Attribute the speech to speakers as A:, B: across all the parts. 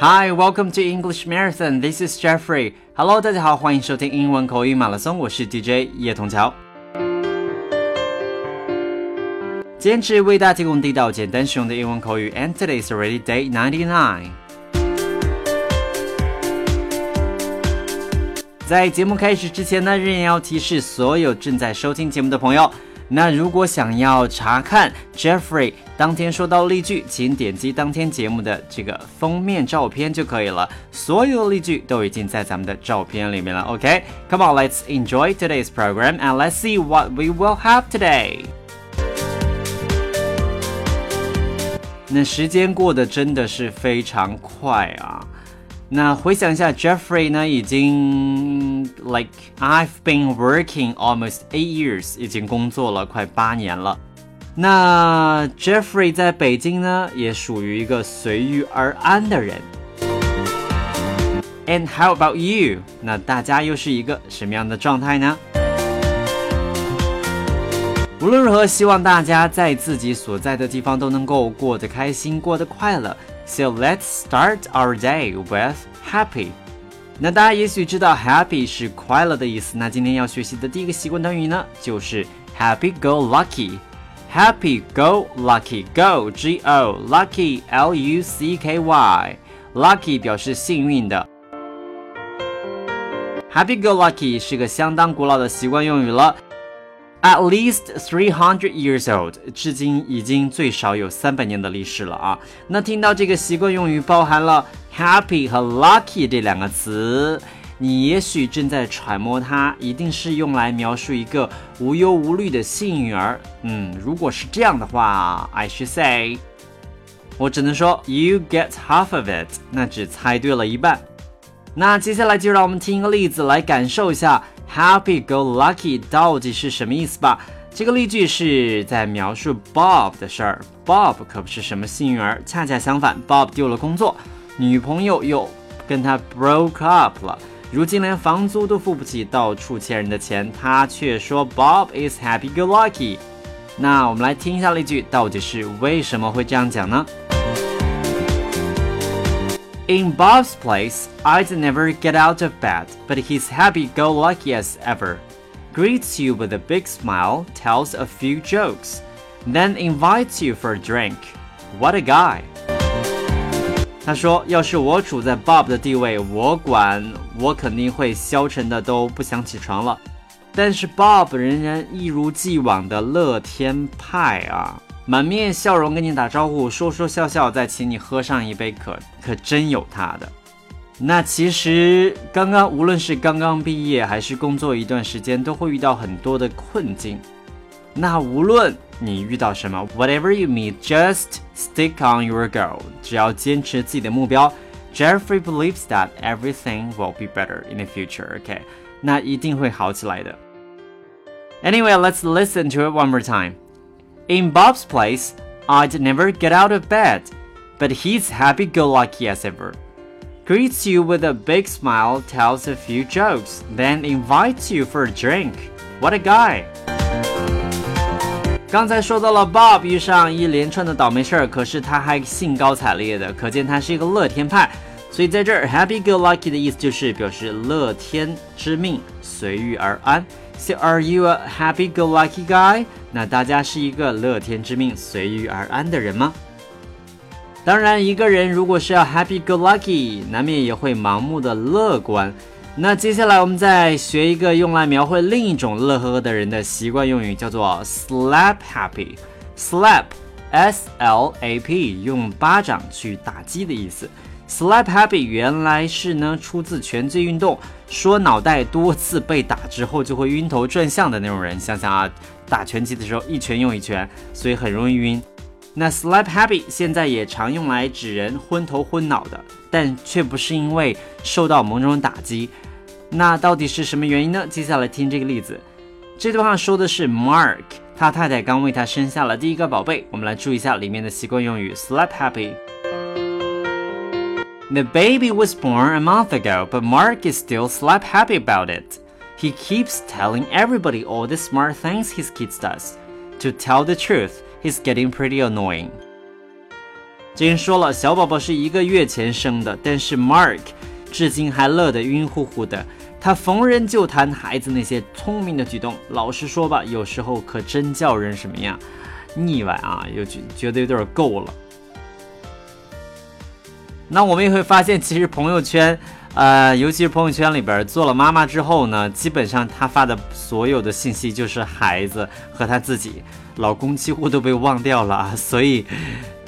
A: Hi, welcome to English Marathon. This is Jeffrey. Hello，大家好，欢迎收听英文口语马拉松，我是 DJ 叶童桥。坚持为大家提供地道、简单、实用的英文口语，and today is already day ninety nine。在节目开始之前呢，仍然要提示所有正在收听节目的朋友。那如果想要查看 Jeffrey 当天说到例句，请点击当天节目的这个封面照片就可以了。所有的例句都已经在咱们的照片里面了。OK，Come on，let's enjoy today's program and let's see what we will have today。那时间过得真的是非常快啊！那回想一下，Jeffrey 呢，已经 like I've been working almost eight years，已经工作了快八年了。 那 Jeffrey 在北京呢，也属于一个随遇而安的人。And how about you？那大家又是一个什么样的状态呢？无论如何，希望大家在自己所在的地方都能够过得开心，过得快乐。So let's start our day with happy。那大家也许知道 happy 是快乐的意思。那今天要学习的第一个习惯短语呢，就是 happy go lucky。Happy go lucky go G O lucky L U C K Y lucky 表示幸运的。Happy go lucky 是个相当古老的习惯用语了。At least three hundred years old，至今已经最少有三百年的历史了啊！那听到这个习惯用语包含了 happy 和 lucky 这两个词， 你也许正在揣摩它一定是用来描述一个无忧无虑的幸运儿。嗯，如果是这样的话，I should say，我只能说 you get half of it，那只猜对了一半。那接下来就让我们听一个例子来感受一下。Happy go lucky 到底是什么意思吧？这个例句是在描述 Bob 的事儿。Bob 可不是什么幸运儿，恰恰相反，Bob 丢了工作，女朋友又跟他 broke up 了，如今连房租都付不起，到处欠人的钱，他却说 Bob is happy go lucky。那我们来听一下例句，到底是为什么会这样讲呢？In Bob's place, I'd never get out of bed, but he's happy-go-lucky as ever. Greets you with a big smile, tells a few jokes, then invites you for a drink. What a guy! 他说：“要是我处在 Bob 的地位，我管我肯定会消沉的都不想起床了。但是 Bob 仍然一如既往的乐天派啊。”满面笑容跟你打招呼，说说笑笑，再请你喝上一杯，可可真有他的。那其实刚刚无论是刚刚毕业还是工作一段时间，都会遇到很多的困境。那无论你遇到什么，whatever you meet，just stick on your goal，只要坚持自己的目标。Jeffrey believes that everything will be better in the future. OK，那一定会好起来的。Anyway，let's listen to it one more time. In Bob's place, I'd never get out of bed, but he's happy-go-lucky as ever. Greets you with a big smile, tells a few jokes, then invites you for a drink. What a guy! 刚才说到了 Bob 遇上一连串的倒霉事儿，可是他还兴高采烈的，可见他是一个乐天派。所以在这儿，happy-go-lucky 的意思就是表示乐天知命，随遇而安。So are you a happy-go-lucky guy？那大家是一个乐天知命、随遇而安的人吗？当然，一个人如果是要 happy-go-lucky，难免也会盲目的乐观。那接下来我们再学一个用来描绘另一种乐呵呵的人的习惯用语，叫做 slap happy。slap，s-l-a-p，用巴掌去打击的意思。Slap happy 原来是呢出自拳击运动，说脑袋多次被打之后就会晕头转向的那种人。想想啊，打拳击的时候一拳又一拳，所以很容易晕。那 slap happy 现在也常用来指人昏头昏脑的，但却不是因为受到某种打击。那到底是什么原因呢？接下来听这个例子，这段话说的是 Mark，他太太刚为他生下了第一个宝贝。我们来注意一下里面的习惯用语 slap happy。The baby was born a month ago, but Mark is still slap happy about it. He keeps telling everybody all the smart things his kids does. To tell the truth, he's getting pretty annoying. 这人说了，小宝宝是一个月前生的，但是 Mark 至今还乐得晕乎乎的。 他逢人就谈孩子那些聪明的举动。老实说吧，有时候可真叫人什么呀，腻歪啊，又觉觉得有点够了。那我们也会发现，其实朋友圈，呃，尤其是朋友圈里边，做了妈妈之后呢，基本上她发的所有的信息就是孩子和她自己，老公几乎都被忘掉了啊。所以。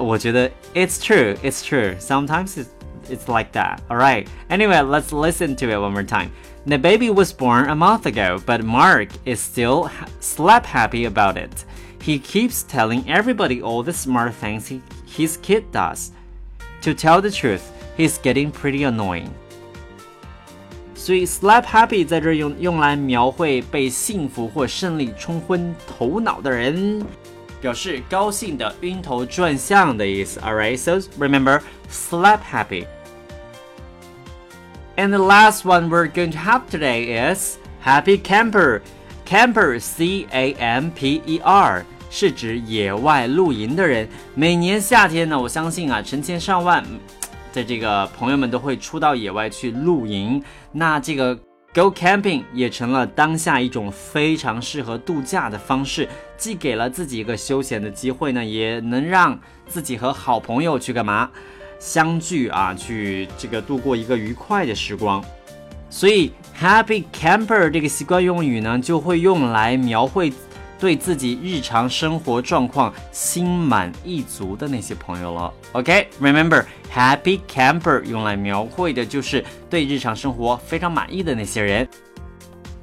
A: 我觉得 it's true, it's true. Sometimes it's, it's like that. All right. Anyway, let's listen to it one more time. The baby was born a month ago, but Mark is still slap happy about it. He keeps telling everybody all the smart things he, his kid does. To tell the truth, he's getting pretty annoying. 所以 slap happy 在这用用来描绘被幸福或胜利冲昏头脑的人。表示高兴的、晕头转向的意思。Alright, so remember slap happy. And the last one we're going to have today is happy camper. Camper, C A M P E R，是指野外露营的人。每年夏天呢，我相信啊，成千上万的这个朋友们都会出到野外去露营。那这个 Go camping 也成了当下一种非常适合度假的方式，既给了自己一个休闲的机会呢，也能让自己和好朋友去干嘛相聚啊，去这个度过一个愉快的时光。所以 happy camper 这个习惯用语呢，就会用来描绘。对自己日常生活状况心满意足的那些朋友了。OK，remember happy camper 用来描绘的就是对日常生活非常满意的那些人。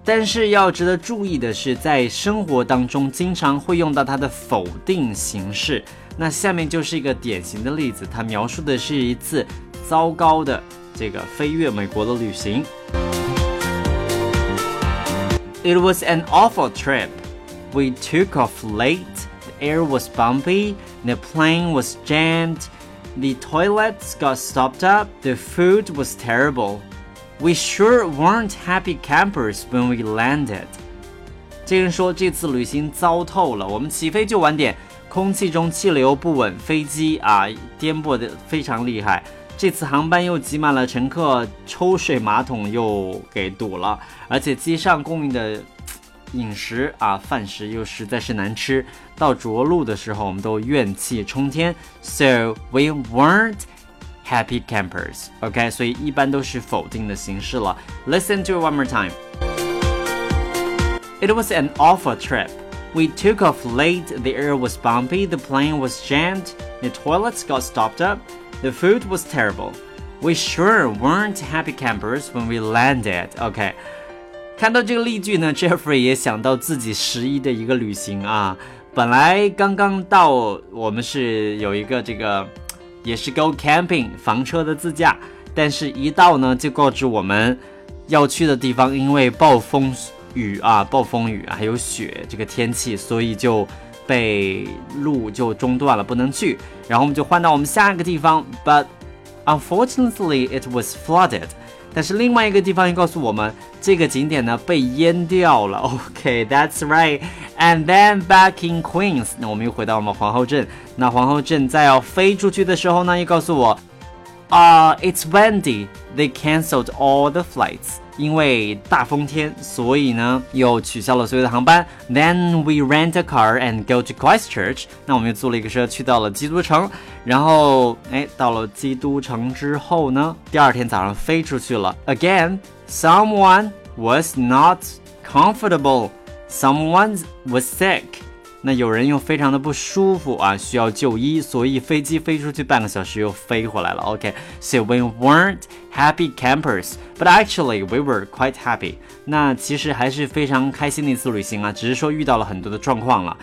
A: 但是要值得注意的是，在生活当中经常会用到它的否定形式。那下面就是一个典型的例子，它描述的是一次糟糕的这个飞越美国的旅行。It was an awful trip. We took off late, the air was bumpy, the plane was jammed, the toilets got stopped up, the food was terrible. We sure weren't happy campers when we landed. 这人说这次旅行糟透了，我们起飞就晚点，空气中气流不稳，飞机啊颠簸的非常厉害。这次航班又挤满了乘客，抽水马桶又给堵了，而且机上供应的饮食啊，饭食又实在是难吃，到着陆的时候我们都怨气冲天。So we weren't happy campers. OK，所以一般都是否定的形式了。Listen to it one more time. It was an awful trip. We took off late, the air was bumpy, the plane was jammed, the toilets got stopped up, the food was terrible. We sure weren't happy campers when we landed. Okay. 看到这个例句呢，Jeffrey 也想到自己十一的一个旅行啊。本来刚刚到，我们是有一个这个，也是 go camping 房车的自驾，但是一到呢，就告知我们要去的地方因为暴风 雨啊、暴风雨啊还有雪这个天气，所以就被路就中断了，不能去。然后我们就换到我们下一个地方，but unfortunately it was flooded。但是另外一个地方又告诉我们，这个景点呢被淹掉了。OK，that's right。And then back in Queens，那我们又回到我们皇后镇。那皇后镇在要飞出去的时候呢，又告诉我，啊，it's windy。They cancelled all the flights。因为大风天，所以呢又取消了所有的航班。Then we rent a car and go to Christchurch。那我们又租了一个车去到了基督城。然后，哎，到了基督城之后呢，第二天早上飞出去了。Again, someone was not comfortable. Someone was sick. 那有人又非常的不舒服啊，需要就医，所以飞机飞出去半个小时又飞回来了。OK，so we weren't happy campers，but actually we were quite happy。那其实还是非常开心的一次旅行啊，只是说遇到了很多的状况了。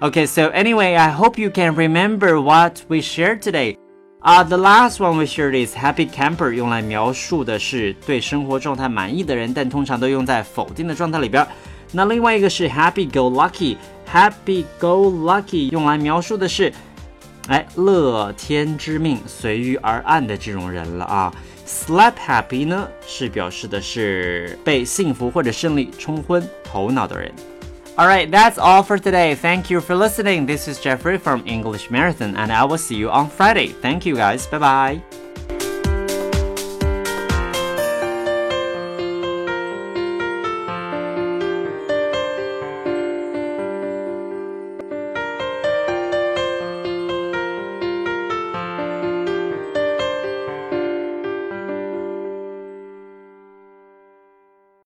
A: OK，so anyway，I hope you can remember what we shared today。啊，the last one we shared is happy camper，用来描述的是对生活状态满意的人，但通常都用在否定的状态里边。 那另外一个是 happy go lucky。Happy go lucky 用来描述的是，哎，乐天知命、随遇而安的这种人了啊。Slap happy 呢，是表示的是被幸福或者胜利冲昏头脑的人。 Alright, that's all for today. Thank you for listening. This is Jeffrey from English Marathon, and I will see you on Friday. Thank you guys. Bye bye.